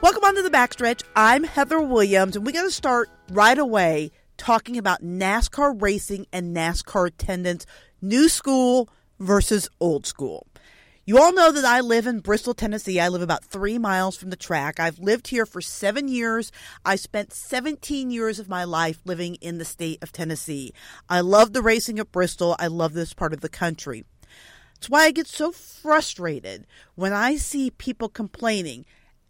Welcome on to the backstretch. I'm Heather Williams, and we're going to start right away talking about NASCAR racing and NASCAR attendance, new school versus old school. You all know that I live in Bristol, Tennessee. I live about three miles from the track. I've lived here for seven years. I spent 17 years of my life living in the state of Tennessee. I love the racing at Bristol. I love this part of the country. That's why I get so frustrated when I see people complaining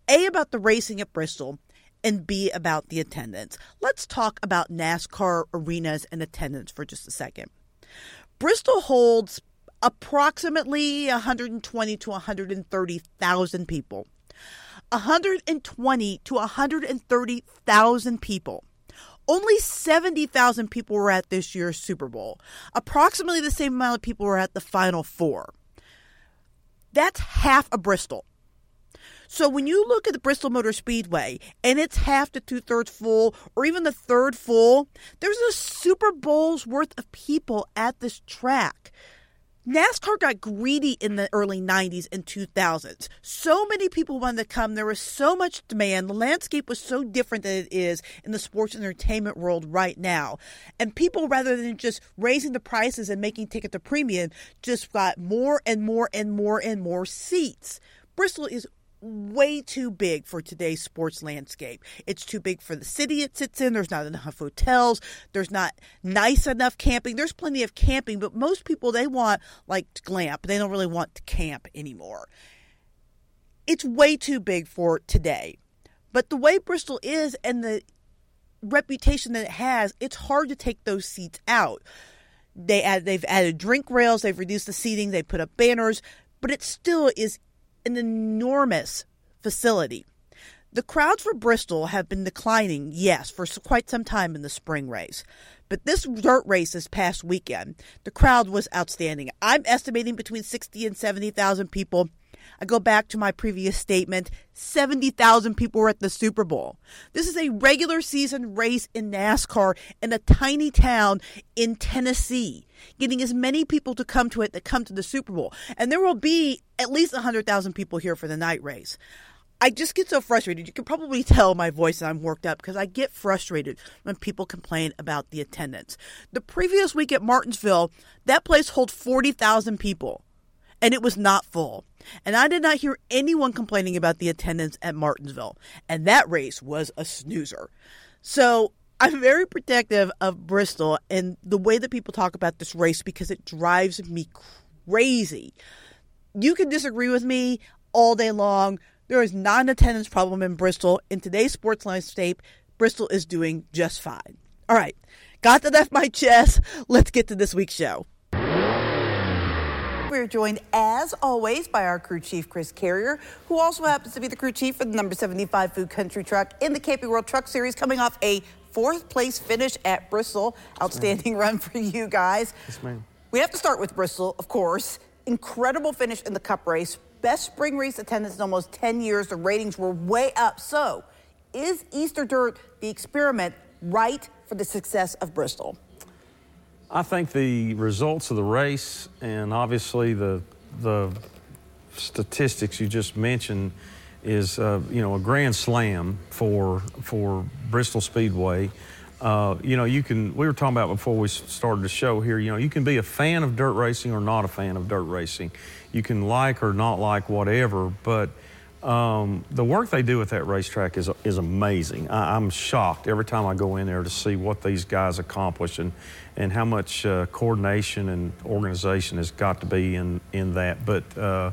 a, about the racing at Bristol, and B, about the attendance. Let's talk about NASCAR arenas and attendance for just a second. Bristol holds approximately 120 to 130,000 people. 120 to 130,000 people. Only 70,000 people were at this year's Super Bowl. Approximately the same amount of people were at the Final Four. That's half of Bristol. So when you look at the Bristol Motor Speedway and it's half to two thirds full or even the third full, there's a Super Bowl's worth of people at this track. NASCAR got greedy in the early 90s and 2000s. So many people wanted to come. There was so much demand. The landscape was so different than it is in the sports and entertainment world right now. And people, rather than just raising the prices and making ticket to premium, just got more and more and more and more seats. Bristol is way too big for today's sports landscape. It's too big for the city it sits in. There's not enough hotels. There's not nice enough camping. There's plenty of camping, but most people they want like glamp. They don't really want to camp anymore. It's way too big for today. But the way Bristol is and the reputation that it has, it's hard to take those seats out. They add, they've added drink rails, they've reduced the seating, they put up banners, but it still is an enormous facility. The crowds for Bristol have been declining, yes, for quite some time in the spring race. But this dirt race this past weekend, the crowd was outstanding. I'm estimating between 60 and 70,000 people. I go back to my previous statement 70,000 people were at the Super Bowl. This is a regular season race in NASCAR in a tiny town in Tennessee, getting as many people to come to it that come to the Super Bowl. And there will be at least 100,000 people here for the night race. I just get so frustrated. You can probably tell my voice that I'm worked up because I get frustrated when people complain about the attendance. The previous week at Martinsville, that place holds 40,000 people and it was not full. And I did not hear anyone complaining about the attendance at Martinsville. And that race was a snoozer. So I'm very protective of Bristol and the way that people talk about this race because it drives me crazy. You can disagree with me all day long. There is not an attendance problem in Bristol. In today's sports landscape, Bristol is doing just fine. All right, got that off my chest. Let's get to this week's show. We're joined, as always, by our crew chief, Chris Carrier, who also happens to be the crew chief for the number 75 Food Country Truck in the Camping World Truck Series, coming off a fourth place finish at Bristol. Outstanding yes, run for you guys. Yes, ma'am. We have to start with Bristol, of course. Incredible finish in the Cup race. Best spring race attendance in almost 10 years. The ratings were way up. So, is Easter Dirt the experiment right for the success of Bristol? I think the results of the race and obviously the the statistics you just mentioned is uh, you know a grand slam for for Bristol Speedway. Uh, you know, you can. We were talking about before we started the show here. You know, you can be a fan of dirt racing or not a fan of dirt racing. You can like or not like whatever, but um, the work they do at that racetrack is is amazing. I, am shocked every time I go in there to see what these guys accomplish and and how much uh, coordination and organization has got to be in in that. But uh,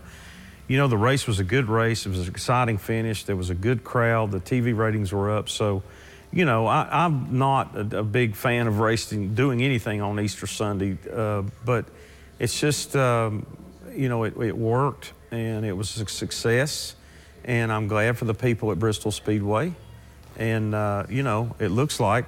you know, the race was a good race. It was an exciting finish. There was a good crowd. The TV ratings were up. So, you know, I, am not a, a, big fan of racing, doing anything on Easter Sunday, uh, but it's just, um, you know, it, it worked and it was a success and I'm glad for the people at Bristol Speedway. And uh, you know, it looks like,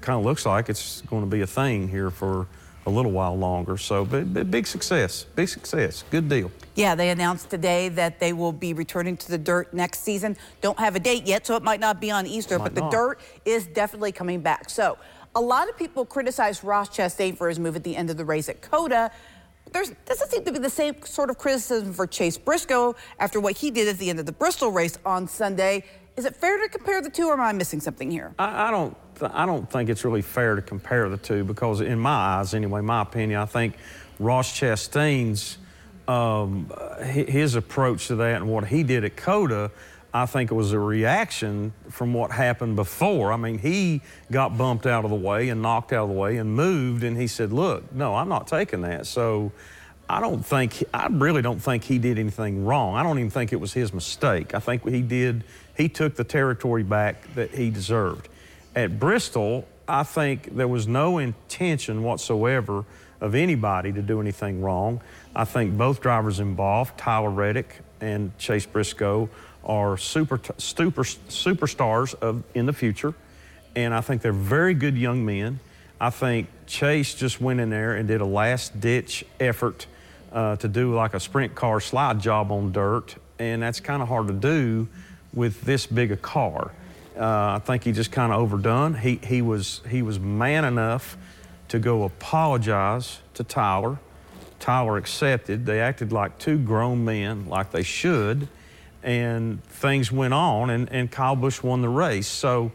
kind of looks like it's going to be a thing here for a little while longer. So, but, but, big success, big success, good deal. Yeah, they announced today that they will be returning to the dirt next season. Don't have a date yet, so it might not be on Easter, might but not. the dirt is definitely coming back. So, a lot of people criticize Ross Chastain for his move at the end of the race at COTA there doesn't seem to be the same sort of criticism for Chase Briscoe after what he did at the end of the Bristol race on Sunday. Is it fair to compare the two, or am I missing something here? I, I don't. I don't think it's really fair to compare the two because, in my eyes, anyway, my opinion, I think Ross Chastain's um, his approach to that and what he did at COTA, I think it was a reaction from what happened before. I mean, he got bumped out of the way and knocked out of the way and moved, and he said, "Look, no, I'm not taking that." So. I don't think, I really don't think he did anything wrong. I don't even think it was his mistake. I think he did, he took the territory back that he deserved. At Bristol, I think there was no intention whatsoever of anybody to do anything wrong. I think both drivers involved, Tyler Reddick and Chase Briscoe, are super, super superstars of in the future, and I think they're very good young men. I think Chase just went in there and did a last ditch effort uh, to do like a sprint car slide job on dirt, and that's kind of hard to do with this big a car. Uh, I think he just kind of overdone. He he was he was man enough to go apologize to Tyler. Tyler accepted. They acted like two grown men, like they should, and things went on. And, and Kyle Busch won the race. So,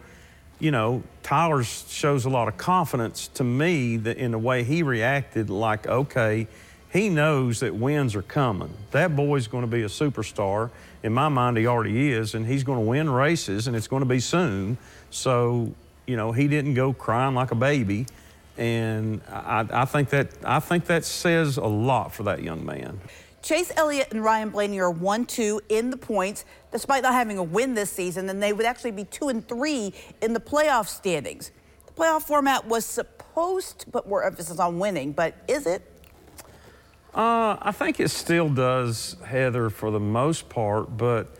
you know, Tyler shows a lot of confidence to me that in the way he reacted. Like, okay, he knows that wins are coming. That boy's going to be a superstar. In my mind, he already is, and he's going to win races, and it's going to be soon. So, you know, he didn't go crying like a baby, and I, I think that I think that says a lot for that young man. Chase Elliott and Ryan Blaney are one two in the points, despite not having a win this season, and they would actually be two and three in the playoff standings. The playoff format was supposed to put more emphasis on winning, but is it? Uh, I think it still does, Heather, for the most part, but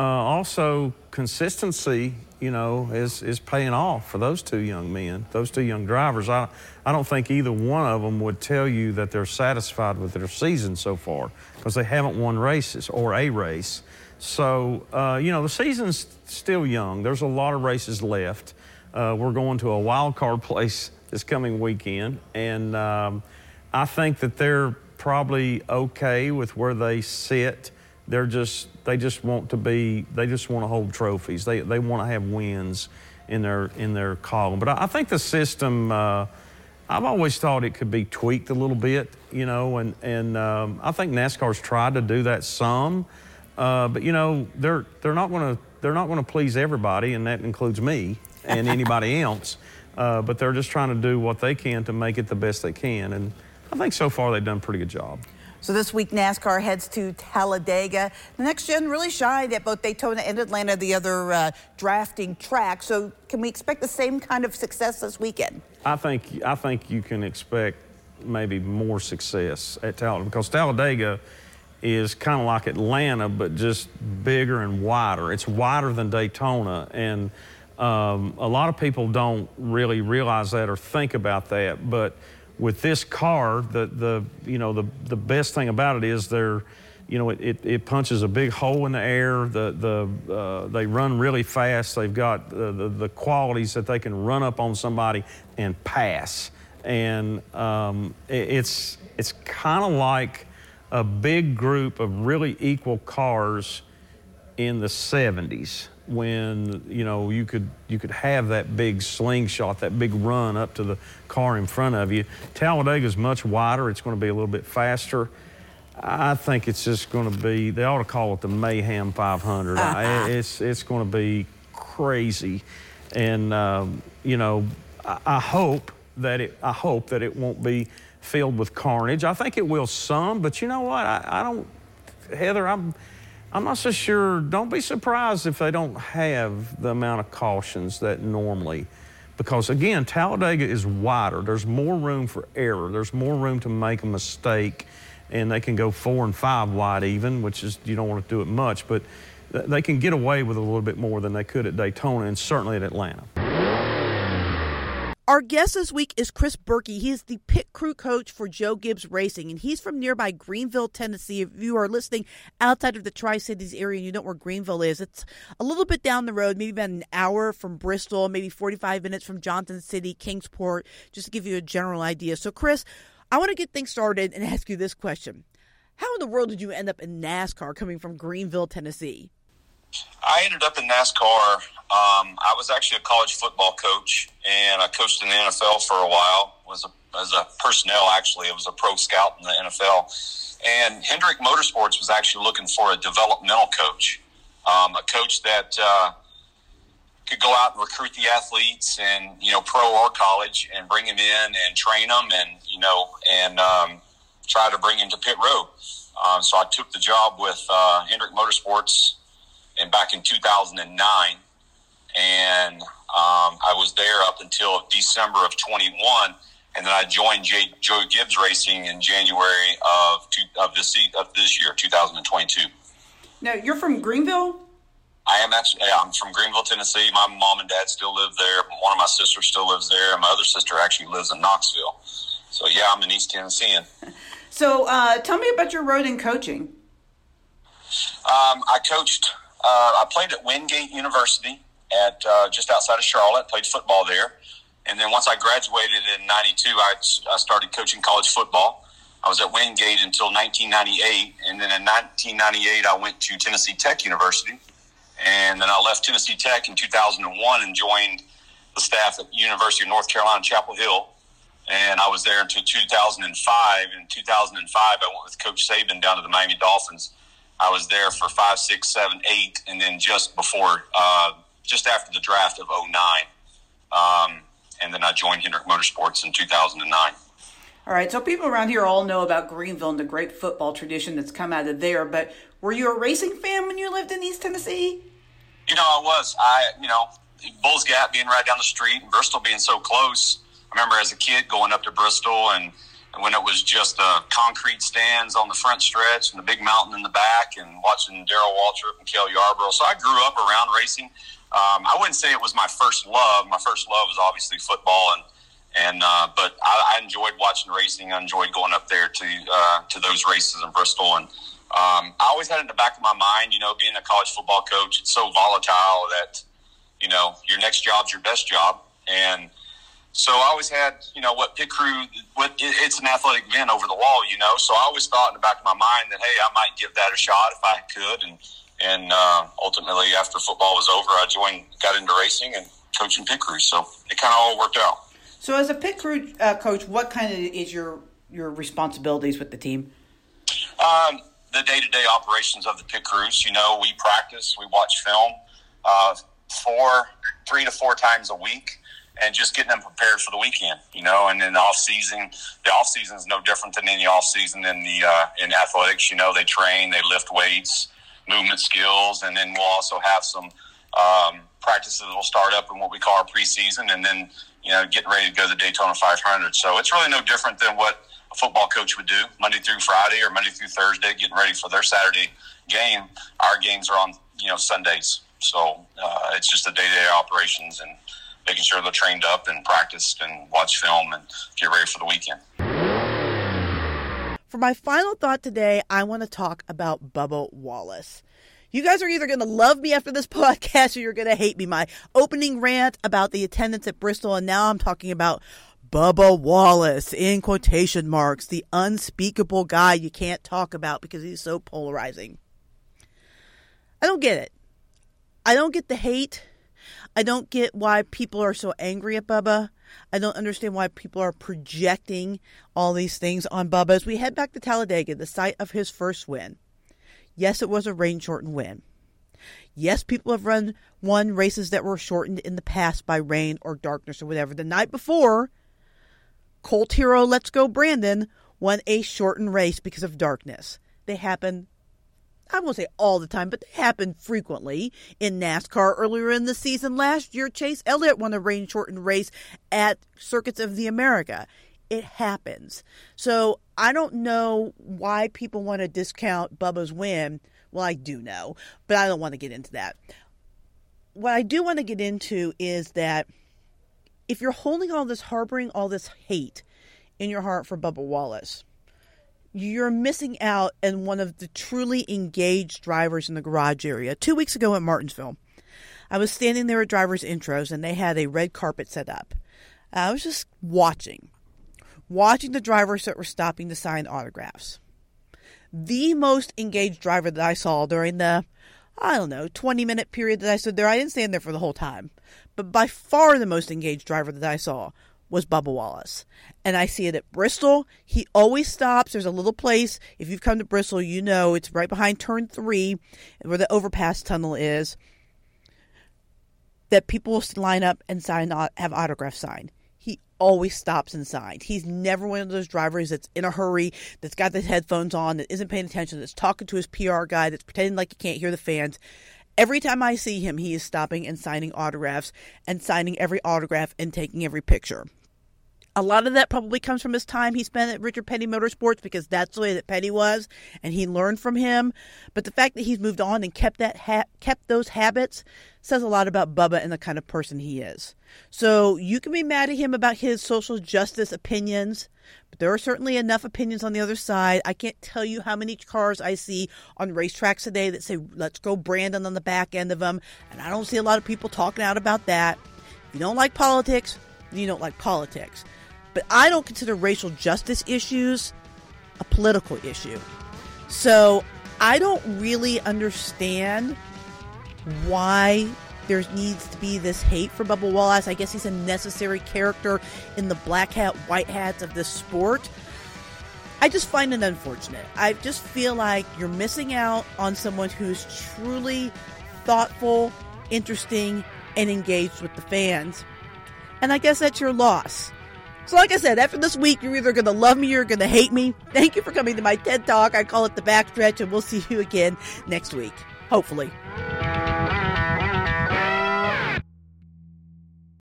uh, also consistency, you know, is, is paying off for those two young men, those two young drivers. I, I don't think either one of them would tell you that they're satisfied with their season so far because they haven't won races or a race. So, uh, you know, the season's still young. There's a lot of races left. Uh, we're going to a wild card place this coming weekend, and um, I think that they're probably okay with where they sit. They're just they just want to be they just want to hold trophies. They they want to have wins in their in their column. But I, I think the system. Uh, I've always thought it could be tweaked a little bit, you know, and and um, I think NASCAR's tried to do that some, uh, but you know they're they're not going to they're not going to please everybody, and that includes me and anybody else. Uh, but they're just trying to do what they can to make it the best they can, and I think so far they've done a pretty good job. So this week, NASCAR heads to Talladega. The next gen really shined at both Daytona and Atlanta, the other uh, drafting track. So can we expect the same kind of success this weekend? I think I think you can expect maybe more success at Talladega because Talladega is kind of like Atlanta, but just bigger and wider. It's wider than Daytona, and um, a lot of people don't really realize that or think about that, but with this car, the, the you know the, the best thing about it is they're you know it, it, it punches a big hole in the air. The the uh, they run really fast. They've got the, the, the qualities that they can run up on somebody and pass. And um, it, it's it's kind of like a big group of really equal cars in the 70s when you know you could you could have that big slingshot, that big run up to the car in front of you. Talladega is much wider. It's going to be a little bit faster. I think it's just going to be. They ought to call it the Mayhem 500. Uh-huh. It's it's going to be crazy, and um, you know I, I hope that it. I hope that it won't be filled with carnage. I think it will some, but you know what? I, I don't. Heather, I'm I'm not so sure. Don't be surprised if they don't have the amount of cautions that normally, because again, Talladega is wider. There's more room for error. There's more room to make a mistake, and they can go four and five wide even, which is you don't want to do it much, but they can get away with a little bit more than they could at Daytona and certainly at Atlanta. Our guest this week is Chris Burkey. He is the pit crew coach for Joe Gibbs Racing, and he's from nearby Greeneville, Tennessee. If you are listening outside of the Tri Cities area and you know where Greeneville is, it's a little bit down the road, maybe about an hour from Bristol, maybe 45 minutes from Johnson City, Kingsport, just to give you a general idea. So, Chris, I want to get things started and ask you this question How in the world did you end up in NASCAR coming from Greeneville, Tennessee? I ended up in NASCAR. Um, I was actually a college football coach, and I coached in the NFL for a while. Was a, as a personnel actually. I was a pro scout in the NFL, and Hendrick Motorsports was actually looking for a developmental coach, um, a coach that uh, could go out and recruit the athletes, and you know, pro or college, and bring them in and train them, and you know, and um, try to bring him to pit road. Um, so I took the job with uh, Hendrick Motorsports and back in 2009. And um, I was there up until December of 21. And then I joined J- Joe Gibbs Racing in January of, two, of, this, of this year, 2022. Now, you're from Greeneville? I am actually, yeah, I'm from Greeneville, Tennessee. My mom and dad still live there. One of my sisters still lives there. My other sister actually lives in Knoxville. So, yeah, I'm an East Tennessean. So, uh, tell me about your road in coaching. Um, I coached I played at Wingate University at uh, just outside of Charlotte. Played football there, and then once I graduated in '92, I, I started coaching college football. I was at Wingate until 1998, and then in 1998, I went to Tennessee Tech University, and then I left Tennessee Tech in 2001 and joined the staff at University of North Carolina Chapel Hill. And I was there until 2005. In 2005, I went with Coach Saban down to the Miami Dolphins I was there for five, six, seven, eight, and then just before, uh, just after the draft of 09. Um, and then I joined Hendrick Motorsports in 2009. All right, so people around here all know about Greeneville and the great football tradition that's come out of there. But were you a racing fan when you lived in East Tennessee? You know, I was. I, you know, Bulls Gap being right down the street, and Bristol being so close. I remember as a kid going up to Bristol and when it was just uh, concrete stands on the front stretch and the big mountain in the back, and watching Darrell Waltrip and Cale Yarborough. So I grew up around racing. Um, I wouldn't say it was my first love. My first love was obviously football, and and uh, but I, I enjoyed watching racing. I enjoyed going up there to uh, to those races in Bristol, and um, I always had it in the back of my mind. You know, being a college football coach, it's so volatile that you know your next job's your best job, and so I always had, you know, what pit crew, what it's an athletic event over the wall, you know. So I always thought in the back of my mind that, hey, I might give that a shot if I could. And and uh, ultimately, after football was over, I joined, got into racing and coaching pit crews. So it kind of all worked out. So as a pit crew uh, coach, what kind of is your your responsibilities with the team? Um, the day to day operations of the pit crews. You know, we practice, we watch film, uh, four, three to four times a week and just getting them prepared for the weekend, you know. And then the off season, the off season is no different than any off season in the uh, in athletics. You know, they train, they lift weights, movement skills, and then we'll also have some um, practices that will start up in what we call our preseason, and then you know getting ready to go to the Daytona 500. So it's really no different than what a football coach would do Monday through Friday or Monday through Thursday, getting ready for their Saturday game. Our games are on you know Sundays, so uh, it's just the day to day operations and making sure they're trained up and practiced and watch film and get ready for the weekend. For my final thought today, I want to talk about Bubba Wallace. You guys are either going to love me after this podcast or you're going to hate me. My opening rant about the attendance at Bristol, and now I'm talking about Bubba Wallace in quotation marks, the unspeakable guy you can't talk about because he's so polarizing. I don't get it. I don't get the hate. I don't get why people are so angry at Bubba. I don't understand why people are projecting all these things on Bubba. As we head back to Talladega, the site of his first win. Yes, it was a rain shortened win. Yes, people have run won races that were shortened in the past by rain or darkness or whatever. The night before, Colt Hero Let's Go Brandon won a shortened race because of darkness. They happen I won't say all the time, but they happen frequently in NASCAR. Earlier in the season last year, Chase Elliott won a rain shortened race at Circuits of the America. It happens. So I don't know why people want to discount Bubba's win. Well, I do know, but I don't want to get into that. What I do want to get into is that if you're holding all this, harboring all this hate in your heart for Bubba Wallace, you're missing out on one of the truly engaged drivers in the garage area. Two weeks ago at Martinsville, I was standing there at drivers' intros and they had a red carpet set up. I was just watching, watching the drivers that were stopping to sign autographs. The most engaged driver that I saw during the, I don't know, 20 minute period that I stood there, I didn't stand there for the whole time. But by far the most engaged driver that I saw was Bubba Wallace. And I see it at Bristol. He always stops. There's a little place. If you've come to Bristol, you know it's right behind turn three where the overpass tunnel is. That people line up and sign have autographs signed. He always stops and signs. He's never one of those drivers that's in a hurry, that's got the headphones on, that isn't paying attention, that's talking to his PR guy, that's pretending like he can't hear the fans. Every time I see him, he is stopping and signing autographs and signing every autograph and taking every picture. A lot of that probably comes from his time he spent at Richard Petty Motorsports because that's the way that Petty was, and he learned from him. But the fact that he's moved on and kept that ha- kept those habits says a lot about Bubba and the kind of person he is. So you can be mad at him about his social justice opinions, but there are certainly enough opinions on the other side. I can't tell you how many cars I see on racetracks today that say "Let's go Brandon" on the back end of them, and I don't see a lot of people talking out about that. If you don't like politics, you don't like politics. But I don't consider racial justice issues a political issue. So I don't really understand why there needs to be this hate for Bubba Wallace. I guess he's a necessary character in the black hat, white hats of this sport. I just find it unfortunate. I just feel like you're missing out on someone who's truly thoughtful, interesting, and engaged with the fans. And I guess that's your loss. So, like I said, after this week, you're either going to love me or you're going to hate me. Thank you for coming to my TED Talk. I call it the backstretch, and we'll see you again next week. Hopefully.